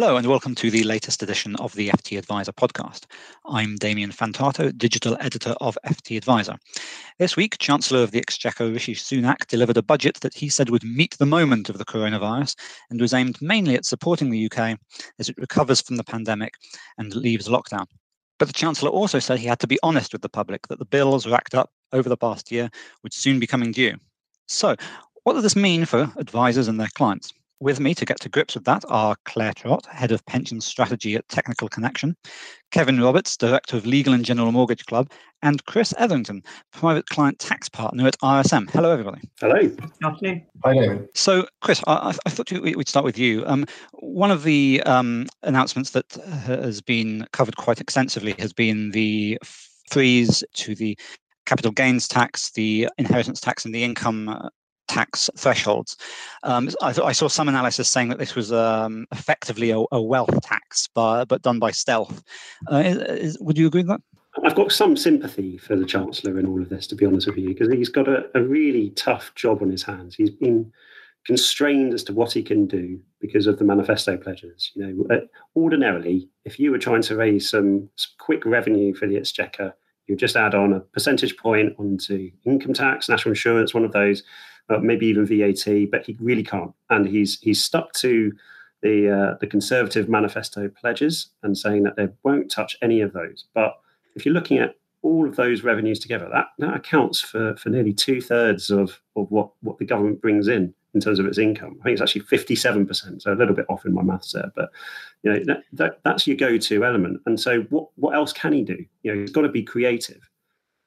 Hello, and welcome to the latest edition of the FT Advisor podcast. I'm Damien Fantato, digital editor of FT Advisor. This week, Chancellor of the Exchequer Rishi Sunak delivered a budget that he said would meet the moment of the coronavirus and was aimed mainly at supporting the UK as it recovers from the pandemic and leaves lockdown. But the Chancellor also said he had to be honest with the public that the bills racked up over the past year would soon be coming due. So, what does this mean for advisors and their clients? With me to get to grips with that are Claire Trott, Head of Pension Strategy at Technical Connection, Kevin Roberts, Director of Legal and General Mortgage Club, and Chris Etherington, Private Client Tax Partner at RSM. Hello, everybody. Hello. Good afternoon. Hi, David. So, Chris, I, I thought we'd start with you. Um, one of the um, announcements that has been covered quite extensively has been the freeze to the capital gains tax, the inheritance tax, and the income uh, tax thresholds. Um, I, I, saw some analysis saying that this was um, effectively a, a, wealth tax, by, but done by stealth. Uh, is, is, would you agree with that? I've got some sympathy for the Chancellor in all of this, to be honest with you, because he's got a, a really tough job on his hands. He's been constrained as to what he can do because of the manifesto pledges. You know, uh, ordinarily, if you were trying to raise some, some quick revenue for the Exchequer, you just add on a percentage point onto income tax, national insurance, one of those, uh, maybe even VAT, but he really can't. And he's he's stuck to the uh, the Conservative manifesto pledges and saying that they won't touch any of those. But if you're looking at all of those revenues together, that, that accounts for, for nearly two thirds of, of what, what the government brings in in terms of its income. I think it's actually 57%, so a little bit off in my maths there. But you know that, that that's your go-to element. And so what what else can he do? You know, he's got to be creative.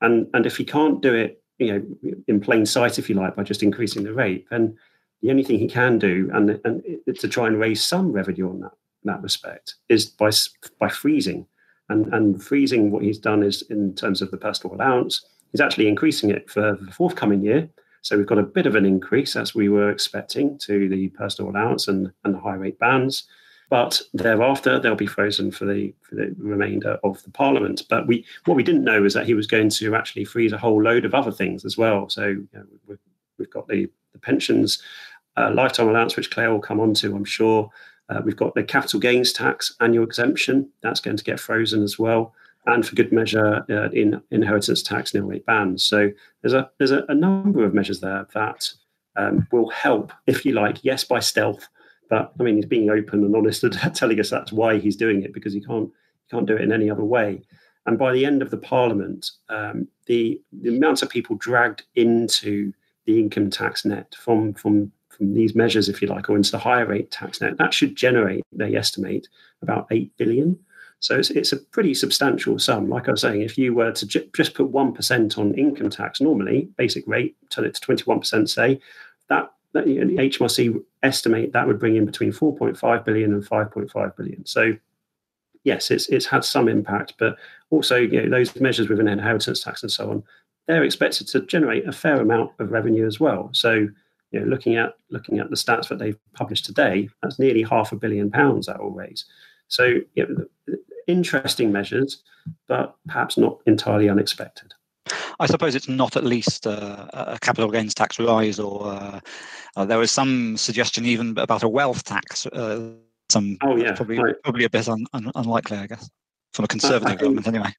And and if he can't do it you know, in plain sight, if you like, by just increasing the rate. And the only thing he can do, and, and to try and raise some revenue on that that respect, is by by freezing. And, and freezing what he's done is in terms of the personal allowance, he's actually increasing it for the forthcoming year. So we've got a bit of an increase as we were expecting to the personal allowance and, and the high rate bands but thereafter they'll be frozen for the for the remainder of the parliament. But we what we didn't know is that he was going to actually freeze a whole load of other things as well. So you know, we've, we've got the the pensions uh, lifetime allowance, which Claire will come on to, I'm sure. Uh, we've got the capital gains tax annual exemption that's going to get frozen as well, and for good measure, uh, in inheritance tax nil rate bands. So there's a there's a, a number of measures there that um, will help, if you like, yes, by stealth, but I mean, he's being open and honest and telling us that's why he's doing it because he can't he can't do it in any other way. And by the end of the Parliament, um, the the amount of people dragged into the income tax net from from from these measures, if you like, or into the higher rate tax net, that should generate, they estimate, about eight billion. So it's, it's a pretty substantial sum. Like I was saying, if you were to ju- just put one percent on income tax normally, basic rate, turn it to twenty one percent, say that the HMRC estimate that would bring in between 4.5 billion and 5.5 billion. So yes, it's it's had some impact, but also you know those measures within inheritance tax and so on, they're expected to generate a fair amount of revenue as well. So you know, looking at looking at the stats that they've published today, that's nearly half a billion pounds that will raise. So you know, interesting measures, but perhaps not entirely unexpected. I suppose it's not at least uh, a capital gains tax rise, or uh, uh, there was some suggestion even about a wealth tax. Uh, some oh yeah, probably right. probably a bit un, un, unlikely, I guess, from a conservative government anyway.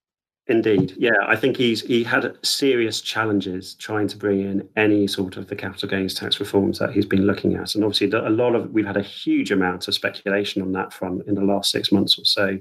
Indeed, yeah, I think he's he had serious challenges trying to bring in any sort of the capital gains tax reforms that he's been looking at, and obviously a lot of we've had a huge amount of speculation on that front in the last six months or so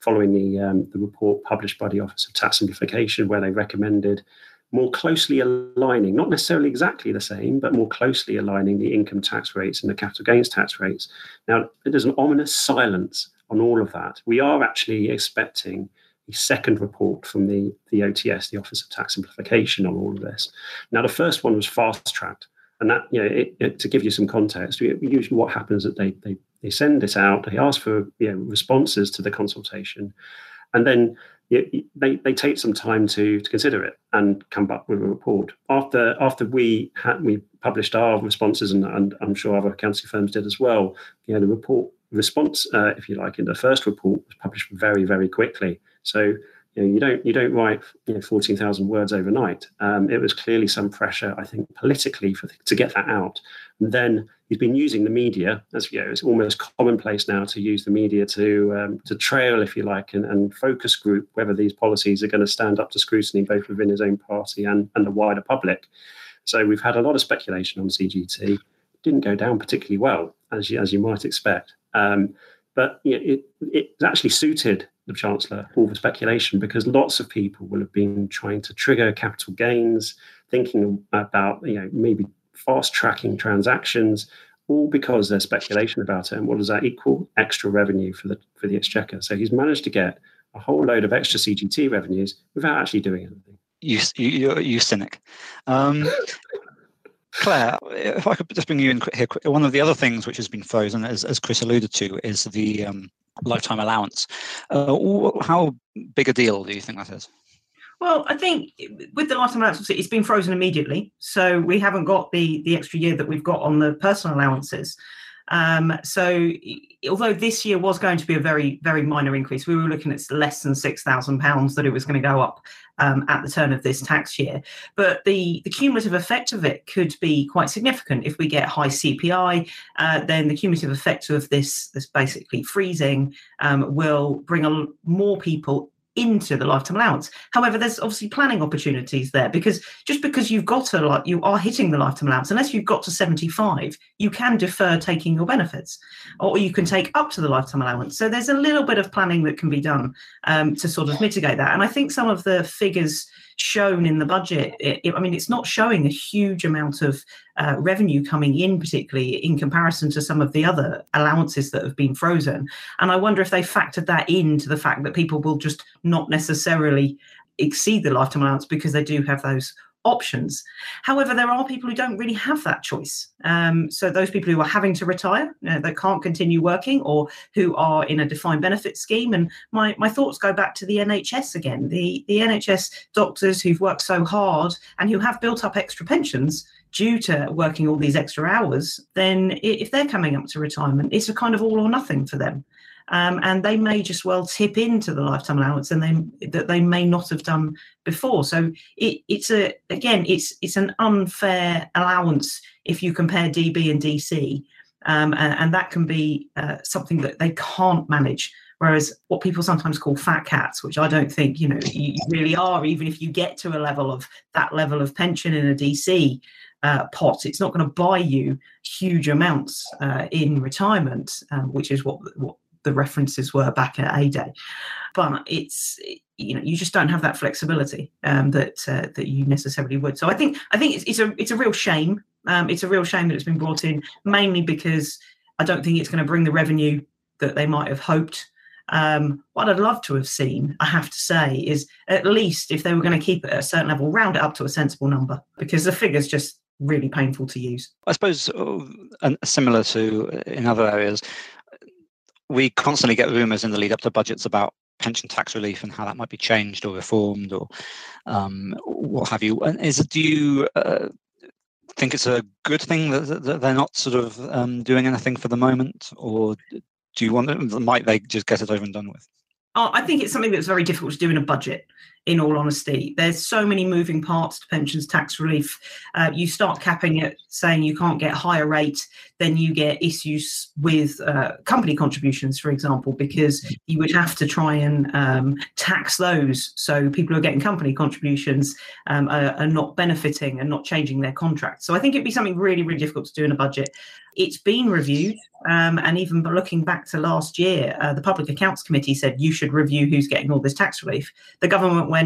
following the, um, the report published by the Office of Tax Simplification, where they recommended more closely aligning, not necessarily exactly the same, but more closely aligning the income tax rates and the capital gains tax rates. Now, there's an ominous silence on all of that. We are actually expecting a second report from the, the OTS, the Office of Tax Simplification, on all of this. Now, the first one was fast tracked. And that, you know, it, it, to give you some context, usually what happens is that they, they they send this out. They ask for you know, responses to the consultation, and then they, they take some time to, to consider it and come back with a report. After after we had we published our responses, and, and I'm sure other accounting firms did as well. You know, the report response, uh, if you like, in the first report was published very very quickly. So you, know, you don't you don't write you know, 14,000 words overnight. Um, it was clearly some pressure, I think, politically for to get that out. And then he's been using the media as you know, it's almost commonplace now to use the media to um, to trail, if you like, and, and focus group whether these policies are going to stand up to scrutiny both within his own party and, and the wider public. So we've had a lot of speculation on CGT. Didn't go down particularly well, as you, as you might expect. Um, but you know, it it actually suited the chancellor all the speculation because lots of people will have been trying to trigger capital gains, thinking about you know maybe fast tracking transactions, all because there's speculation about it. And what does that equal? Extra revenue for the for the exchequer. So he's managed to get a whole load of extra CGT revenues without actually doing anything. You you you cynic. Um, Claire, if I could just bring you in here, one of the other things which has been frozen, as, as Chris alluded to, is the um, lifetime allowance. Uh, how big a deal do you think that is? Well, I think with the lifetime allowance, it's been frozen immediately, so we haven't got the the extra year that we've got on the personal allowances. Um, so, although this year was going to be a very, very minor increase, we were looking at less than six thousand pounds that it was going to go up um, at the turn of this tax year. But the the cumulative effect of it could be quite significant. If we get high CPI, uh, then the cumulative effect of this this basically freezing um, will bring a, more people into the lifetime allowance. However, there's obviously planning opportunities there because just because you've got a lot, you are hitting the lifetime allowance, unless you've got to 75, you can defer taking your benefits or you can take up to the lifetime allowance. So there's a little bit of planning that can be done um, to sort of mitigate that. And I think some of the figures shown in the budget, it, it, I mean, it's not showing a huge amount of uh, revenue coming in, particularly in comparison to some of the other allowances that have been frozen. And I wonder if they factored that into the fact that people will just not necessarily exceed the lifetime allowance because they do have those options. However, there are people who don't really have that choice. Um, so those people who are having to retire, you know, that can't continue working, or who are in a defined benefit scheme. And my my thoughts go back to the NHS again. The the NHS doctors who've worked so hard and who have built up extra pensions due to working all these extra hours, then if they're coming up to retirement, it's a kind of all or nothing for them um, and they may just well tip into the lifetime allowance and they that they may not have done before. So it, it's a again it's it's an unfair allowance if you compare DB and DC, um, and, and, that can be uh, something that they can't manage. Whereas what people sometimes call fat cats, which I don't think you know you really are, even if you get to a level of that level of pension in a DC, uh, pot. It's not going to buy you huge amounts uh, in retirement, um, which is what what the references were back at A Day. But it's you know you just don't have that flexibility um, that uh, that you necessarily would. So I think I think it's, it's a it's a real shame. Um, it's a real shame that it's been brought in mainly because I don't think it's going to bring the revenue that they might have hoped. Um, what I'd love to have seen, I have to say, is at least if they were going to keep it at a certain level, round it up to a sensible number because the figure's just really painful to use. I suppose, uh, similar to uh, in other areas, we constantly get rumours in the lead up to budgets about pension tax relief and how that might be changed or reformed or um, what have you. And is do you uh, think it's a good thing that, that they're not sort of um, doing anything for the moment, or do you want them? Might they just get it over and done with? Oh, I think it's something that's very difficult to do in a budget in all honesty. There's so many moving parts to pensions tax relief. Uh, you start capping it, saying you can't get higher rate, then you get issues with uh, company contributions, for example, because you would have to try and um, tax those. So people who are getting company contributions um, are, are, not benefiting and not changing their contracts. So I think it'd be something really, really difficult to do in a budget. It's been reviewed, um, and even looking back to last year, uh, the Public Accounts Committee said you should review who's getting all this tax relief. The government went,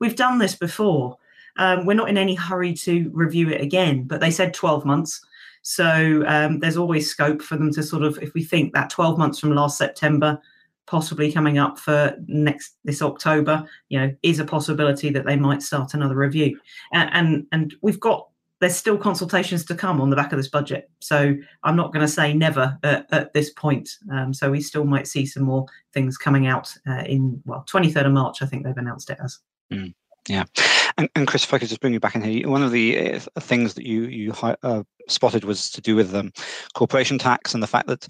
We've done this before. Um, we're not in any hurry to review it again, but they said 12 months. So um, there's always scope for them to sort of, if we think that 12 months from last September, possibly coming up for next this October, you know, is a possibility that they might start another review. And and, and we've got there's still consultations to come on the back of this budget. So I'm not going to say never at, this point. Um, so we still might see some more things coming out uh, in well 23rd of March. I think they've announced it as. Mm, yeah, and, and, Chris, if I could just bring you back in here, one of the uh, things that you you uh, spotted was to do with um, corporation tax and the fact that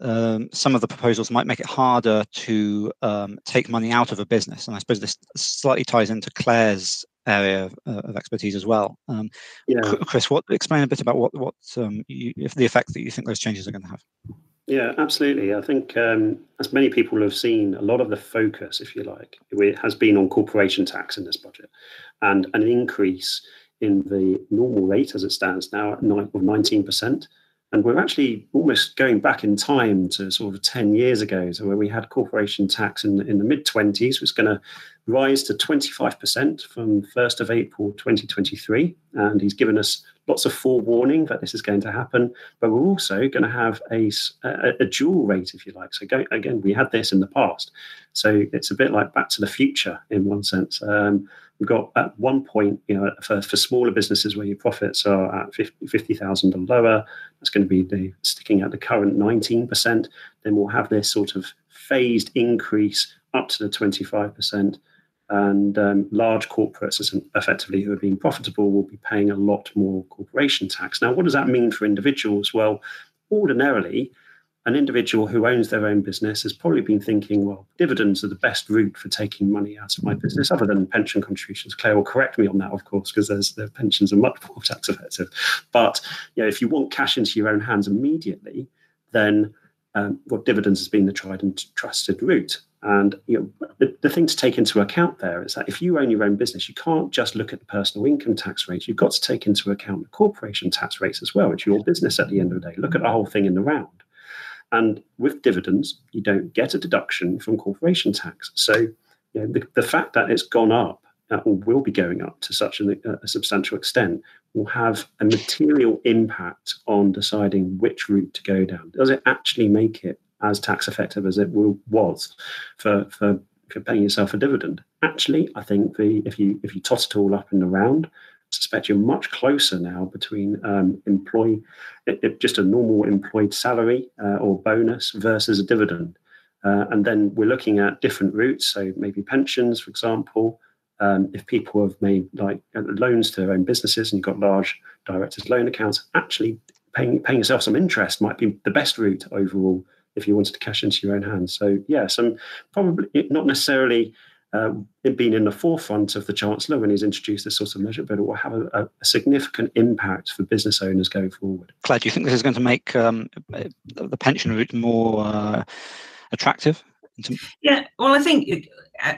um, some of the proposals might make it harder to um, take money out of a business. And I suppose this slightly ties into Claire's area of, uh, of expertise as well. Um, yeah. Chris, what explain a bit about what what um, you, if the effect that you think those changes are going to have. Yeah, absolutely. I think, um, as many people have seen, a lot of the focus, if you like, has been on corporation tax in this budget, and an increase in the normal rate as it stands now at nine, or 19%. And we're actually almost going back in time to sort of 10 years ago, so where we had corporation tax in, in the mid 20s was going to rise to 25% from 1st of April 2023. And he's given us lots of forewarning that this is going to happen. But we're also going to have a, a, a dual rate, if you like. So go, again, we had this in the past. So it's a bit like back to the future in one sense. Um, We've got at one point, you know, for, for smaller businesses where your profits are at 50,000 or lower, that's going to be the sticking at the current 19%. Then we'll have this sort of phased increase up to the 25%. And um, large corporates, effectively, who are being profitable, will be paying a lot more corporation tax. Now, what does that mean for individuals? Well, ordinarily, an individual who owns their own business has probably been thinking, well, dividends are the best route for taking money out of my business, other than pension contributions. Claire will correct me on that, of course, because the pensions are much more tax effective. But you know, if you want cash into your own hands immediately, then um, well, dividends has been the tried and trusted route. And you know, the, the thing to take into account there is that if you own your own business, you can't just look at the personal income tax rates. You've got to take into account the corporation tax rates as well. It's your business at the end of the day. Look at the whole thing in the round. And with dividends, you don't get a deduction from corporation tax. So you know, the, the fact that it's gone up uh, or will be going up to such a, a substantial extent will have a material impact on deciding which route to go down. Does it actually make it as tax effective as it was for, for, paying yourself a dividend? Actually, I think the if you if you toss it all up in the round, I suspect you're much closer now between um, employee, it, it, just a normal employed salary uh, or bonus versus a dividend. Uh, and then we're looking at different routes, so maybe pensions, for example. Um, if people have made like uh, loans to their own businesses and you've got large directors' loan accounts, actually paying paying yourself some interest might be the best route overall if you wanted to cash into your own hands. So yeah, some probably not necessarily uh, it being in the forefront of the Chancellor when he's introduced this sort of measure, but it will have a, a significant impact for business owners going forward. Claire, do you think this is going to make um, the pension route more uh, attractive? Yeah, well, I think uh,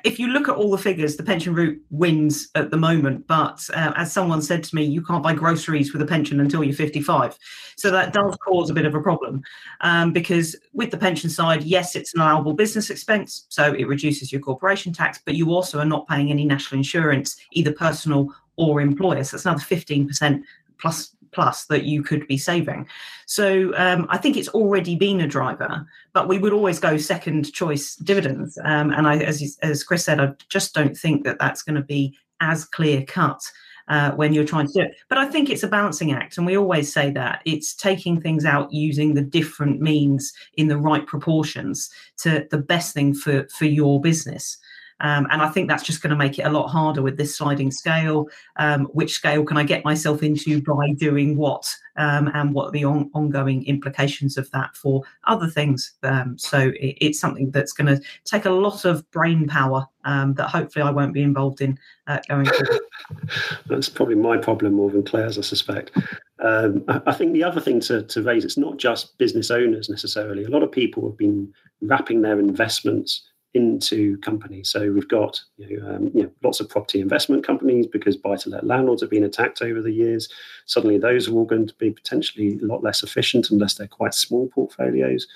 if you look at all the figures, the pension route wins at the moment. But uh, as someone said to me, you can't buy groceries with a pension until you're 55. So that does cause a bit of a problem um, because with the pension side, yes, it's an allowable business expense. So it reduces your corporation tax, but you also are not paying any national insurance, either personal or employer. So that's another 15% plus plus that you could be saving. So um, I think it's already been a driver, but we would always go second choice dividends. Um, and I, as, as Chris said, I just don't think that that's going to be as clear cut. Uh, when you're trying to do it. But I think it's a balancing act. And we always say that it's taking things out using the different means in the right proportions to the best thing for, for your business. Um, and I think that's just going to make it a lot harder with this sliding scale. Um, which scale can I get myself into by doing what? Um, and what are the on- ongoing implications of that for other things? Um, so it, it's something that's going to take a lot of brain power um, that hopefully I won't be involved in uh, going forward. that's probably my problem more than Claire's, I suspect. Um, I, I, think the other thing to, to raise, it's not just business owners necessarily. A lot of people have been wrapping their investments into companies. So we've got you know, um, you know, lots of property investment companies because buy-to-let landlords have been attacked over the years. Suddenly, those are all going to be potentially a lot less efficient unless they're quite small portfolios.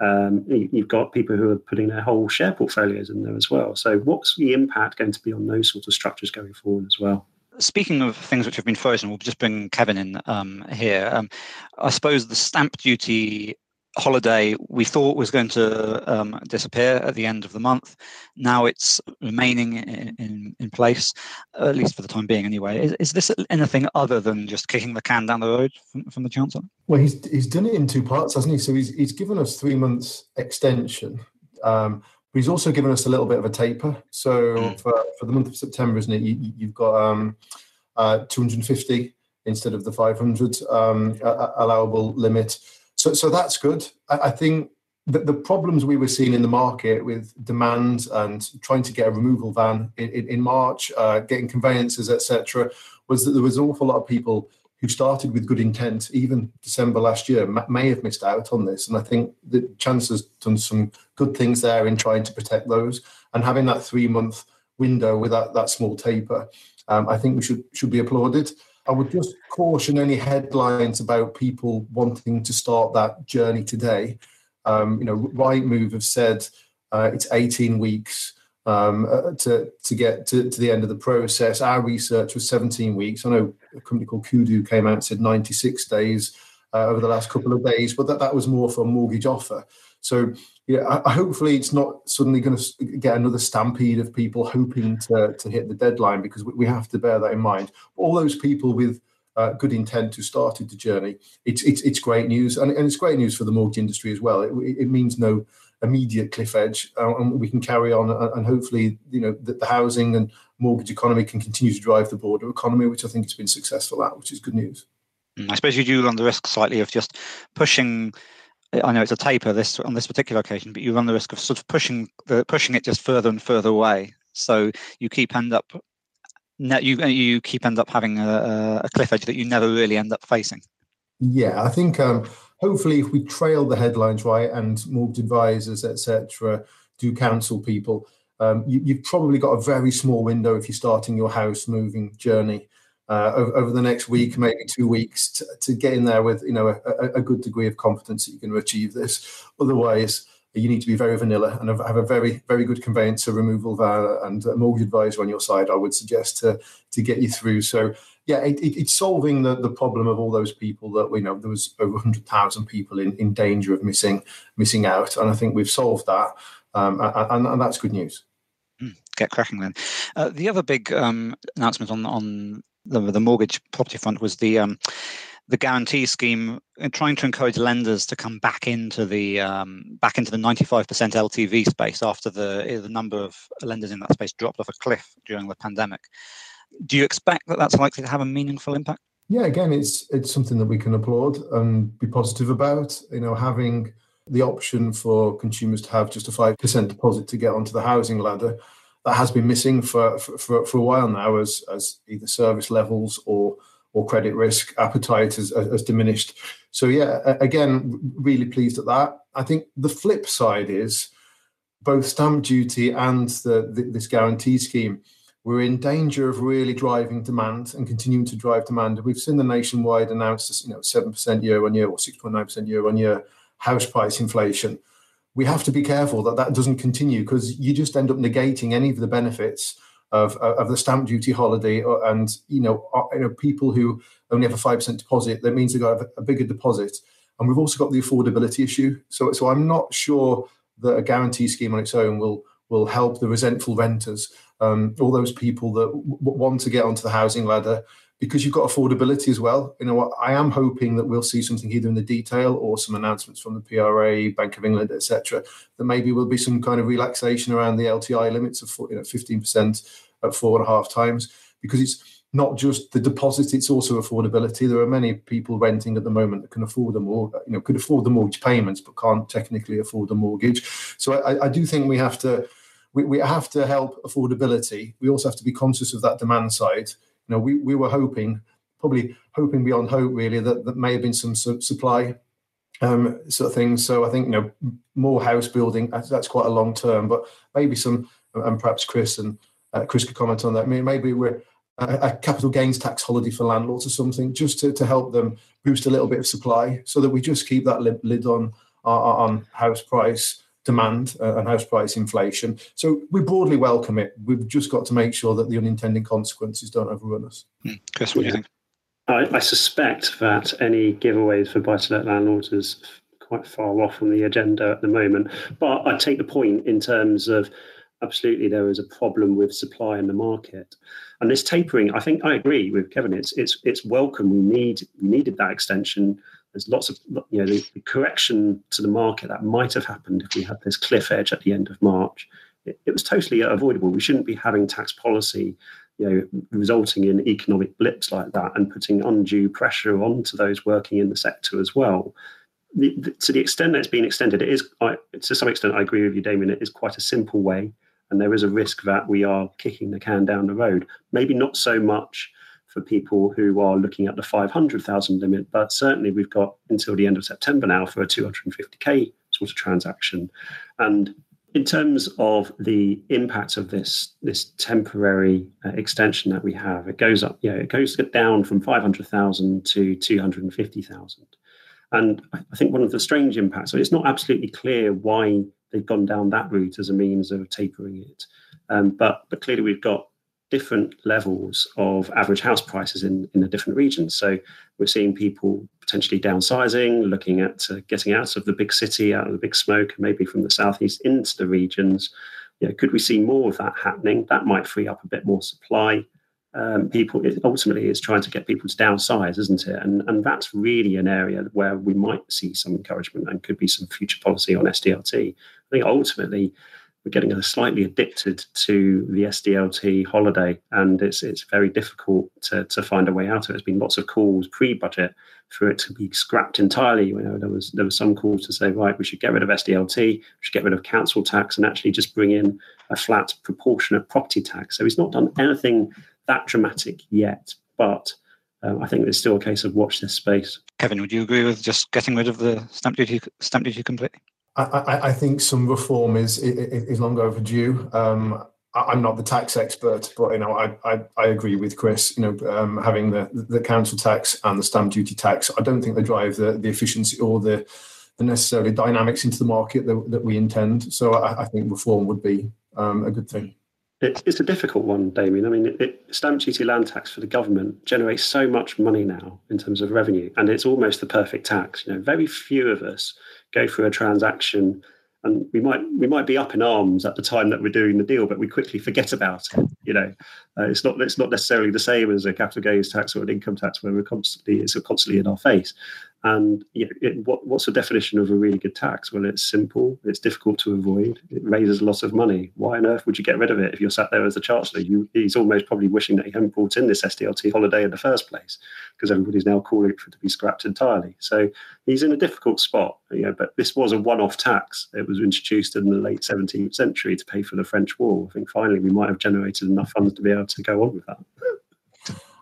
Um, you've got people who are putting their whole share portfolios in there as well. So, what's the impact going to be on those sorts of structures going forward as well? Speaking of things which have been frozen, we'll just bring Kevin in um, here. Um, I suppose the stamp duty holiday we thought was going to um, disappear at the end of the month. Now it's remaining in, in, in, place, at least for the time being anyway. Is, is this anything other than just kicking the can down the road from, from the Chancellor? Well, he's, he's done it in two parts, hasn't he? So he's, he's given us three months extension. Um, but he's also given us a little bit of a taper. So mm. for, for the month of September, isn't it? You, have got um, uh, 250 instead of the 500 um, allowable limit so so that's good. I, I think the, problems we were seeing in the market with demand and trying to get a removal van in, in, in March, uh, getting conveyances, etc., was that there was an awful lot of people who started with good intent, even December last year, may have missed out on this. And I think the Chancellor's done some good things there in trying to protect those and having that three month window with that, that small taper. Um, I think we should should be applauded. I would just caution any headlines about people wanting to start that journey today. Um, you know, Rightmove have said uh, it's 18 weeks um, uh, to to get to, to the end of the process. Our research was 17 weeks. I know a company called Kudu came out and said 96 days uh, over the last couple of days, but that, that was more for a mortgage offer. So yeah, I, hopefully it's not suddenly going to get another stampede of people hoping to, to hit the deadline because we, have to bear that in mind. All those people with uh, good intent who started the journey, it's it's, it's great news, and, and it's great news for the mortgage industry as well. It, it means no immediate cliff edge, uh, and we can carry on, and, hopefully, you know, the, the, housing and mortgage economy can continue to drive the broader economy, which I think it's been successful at, which is good news. Mm, I suppose you do run the risk slightly of just pushing I know it's a taper this on this particular occasion, but you run the risk of sort of pushing the pushing it just further and further away. So you keep end up you you keep end up having a, a cliff edge that you never really end up facing. Yeah, I think um, hopefully if we trail the headlines right and mortgage advisors etc. do counsel people, um, you, you've probably got a very small window if you're starting your house moving journey uh, over, the next week, maybe two weeks, to, to get in there with you know a, a, good degree of confidence that you can achieve this. Otherwise, you need to be very vanilla and have a very very good conveyancer, removal van, and a mortgage advisor on your side. I would suggest to to get you through. So yeah, it, it, it's solving the, the problem of all those people that we know there was over hundred thousand people in, in danger of missing missing out, and I think we've solved that, um, and, and, that's good news. Hmm, get cracking then. Uh, the other big um, announcement on on the, the mortgage property front was the um, the guarantee scheme and trying to encourage lenders to come back into the um, back into the 95% LTV space after the the number of lenders in that space dropped off a cliff during the pandemic. Do you expect that that's likely to have a meaningful impact? Yeah, again, it's it's something that we can applaud and be positive about. You know, having the option for consumers to have just a five percent deposit to get onto the housing ladder that has been missing for, for, for a while now as, as either service levels or or credit risk appetite has, has diminished. So yeah, again, really pleased at that. I think the flip side is both stamp duty and the, the, this guarantee scheme. We're in danger of really driving demand and continuing to drive demand. We've seen the Nationwide announced, you know, seven percent year on year or six point nine percent year on year house price inflation we have to be careful that that doesn't continue because you just end up negating any of the benefits of, of the stamp duty holiday uh, and you know, uh, you know people who only have a five percent deposit that means they got a, a bigger deposit. And we've also got the affordability issue. So so i'm not sure that a guarantee scheme on its own will will help the resentful renters um, all those people that w- want to get onto the housing ladder because you've got affordability as well. You know, what? I am hoping that we'll see something either in the detail or some announcements from the PRA, Bank of England, etc. That maybe will be some kind of relaxation around the LTI limits of you know, 15% at four and a half times because it's not just the deposit; it's also affordability. There are many people renting at the moment that can afford the mortgage, you know, could afford the mortgage payments but can't technically afford the mortgage. So I, I do think we have to we have to help affordability. We also have to be conscious of that demand side you know, we, we were hoping, probably hoping beyond hope, really, that that may have been some su- supply um, sort of things. So I think you know more house building that's quite a long term, but maybe some and perhaps Chris and uh, Chris could comment on that. I mean, maybe we're a, a, capital gains tax holiday for landlords or something, just to, to help them boost a little bit of supply, so that we just keep that lid, lid on on house price demand uh, and house price inflation. So we broadly welcome it. We've just got to make sure that the unintended consequences don't overrun us. Mm. Chris, what do you think? I, I, suspect that any giveaways for buy-to-let landlords is quite far off on the agenda at the moment. But I take the point in terms of absolutely there is a problem with supply in the market. And this tapering, I think I agree with Kevin. It's it's it's welcome. We need we needed that extension there's lots of you know the, the, correction to the market that might have happened if we had this cliff edge at the end of March. It, it was totally avoidable. We shouldn't be having tax policy, you know, resulting in economic blips like that and putting undue pressure onto those working in the sector as well. the, the, to the extent that it's been extended, it is I, to some extent. I agree with you, Damien. It is quite a simple way, and there is a risk that we are kicking the can down the road. Maybe not so much for people who are looking at the 500,000 limit, but certainly we've got until the end of September now for a 250k sort of transaction, and in terms of the impact of this this temporary uh, extension that we have, it goes up. Yeah, it goes down from five hundred thousand to two hundred and fifty thousand. And I think one of the strange impacts. So it's not absolutely clear why they've gone down that route as a means of tapering it. Um, but but clearly we've got different levels of average house prices in, in the different regions. So we're seeing people potentially downsizing, looking at uh, getting out of the big city, out of the big smoke, and maybe from the southeast into the regions. You know, could we see more of that happening? That might free up a bit more supply. Um, people it ultimately is trying to get people to downsize, isn't it? And and that's really an area where we might see some encouragement and could be some future policy on SDLT. I think ultimately we're getting slightly addicted to the SDLT holiday, and it's it's very difficult to, to find a way out of it. There's been lots of calls pre-budget for it to be scrapped entirely. You know, there was there was some calls to say, right, we should get rid of SDLT, we should get rid of council tax, and actually just bring in a flat proportionate property tax. So he's not done anything that dramatic yet, but um, I think there's still a case of watch this space. Kevin, would you agree with just getting rid of the stamp duty stamp duty completely? I, I, think some reform is is long overdue. Um, I'm not the tax expert, but you know, I, I, I agree with Chris. You know, um, having the the council tax and the stamp duty tax, I don't think they drive the, the efficiency or the the necessarily dynamics into the market that, that we intend. So I, I think reform would be um, a good thing. It, it's a difficult one, Damien. I mean, it, it, stamp duty land tax for the government generates so much money now in terms of revenue, and it's almost the perfect tax. You know, very few of us go through a transaction and we might we might be up in arms at the time that we're doing the deal, but we quickly forget about it. You know, uh, it's not it's not necessarily the same as a capital gains tax or an income tax where we're constantly it's constantly in our face. And you know, it, what, what's the definition of a really good tax? Well, it's simple, it's difficult to avoid, it raises a lot of money. Why on earth would you get rid of it if you're sat there as the chancellor? You, he's almost probably wishing that he hadn't brought in this SDLT holiday in the first place, because everybody's now calling for it to be scrapped entirely. So he's in a difficult spot. You know, but this was a one-off tax. It was introduced in the late 17th century to pay for the French War. I think finally we might have generated enough funds to be able to go on with that.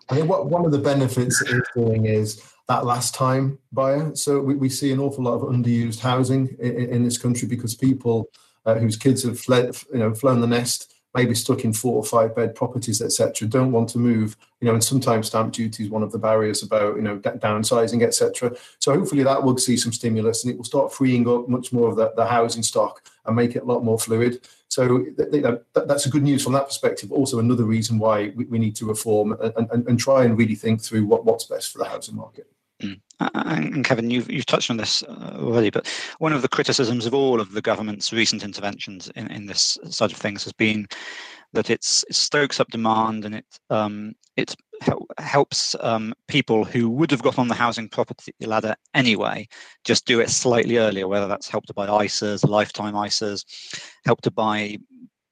I think what one of the benefits it's doing is that last time buyer. So we, we see an awful lot of underused housing in, in this country because people uh, whose kids have fled, you know, flown the nest, maybe stuck in four or five bed properties, etc., don't want to move. You know, and sometimes stamp duty is one of the barriers about you know downsizing, etc. So hopefully that will see some stimulus and it will start freeing up much more of the, the housing stock and make it a lot more fluid. So that, that's a good news from that perspective. Also, another reason why we, we need to reform and, and, and, try and really think through what, what's best for the housing market. Mm. And Kevin, you've, you've touched on this uh, already, but one of the criticisms of all of the government's recent interventions in, in this side of things has been that it stokes up demand and it um, it helps um, people who would have got on the housing property ladder anyway just do it slightly earlier, whether that's help to buy ISAs, lifetime ISAs, help to buy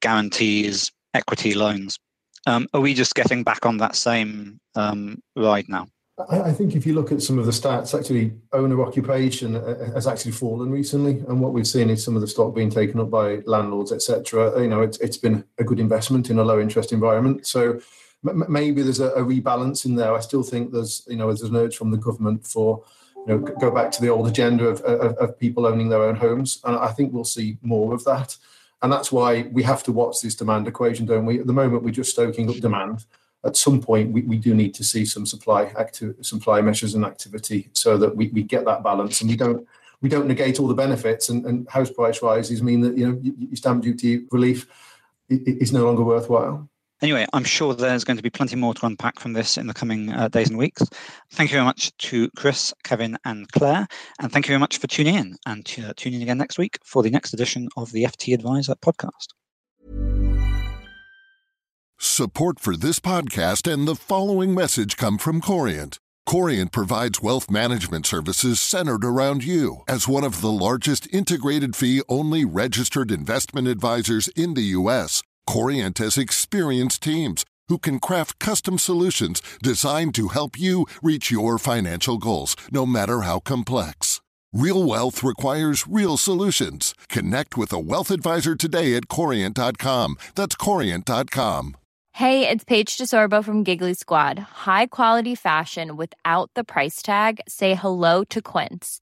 guarantees, equity loans. Um, are we just getting back on that same um, ride now? I, think if you look at some of the stats, actually owner occupation uh, has actually fallen recently, and what we've seen is some of the stock being taken up by landlords, etc. You know, it's, it's been a good investment in a low interest environment. So m- maybe there's a, a rebalance in there. I still think there's you know there's an urge from the government for you know go back to the old agenda of, of, of people owning their own homes, and I think we'll see more of that. And that's why we have to watch this demand equation, don't we? At the moment, we're just stoking up demand at some point we, we do need to see some supply active supply measures and activity so that we, we get that balance and we don't we don't negate all the benefits and, and house price rises mean that you know your stamp duty relief is no longer worthwhile anyway, I'm sure there's going to be plenty more to unpack from this in the coming uh, days and weeks. Thank you very much to Chris, Kevin, and Claire. And thank you very much for tuning in and uh, tuning in again next week for the next edition of the FT Advisor podcast. Support for this podcast and the following message come from Corient. Corient provides wealth management services centered around you. As one of the largest integrated fee only registered investment advisors in the U.S., Corient has experienced teams who can craft custom solutions designed to help you reach your financial goals, no matter how complex. Real wealth requires real solutions. Connect with a wealth advisor today at Corient.com. That's Corient.com. Hey, it's Paige DeSorbo from Giggly Squad. High quality fashion without the price tag? Say hello to Quince.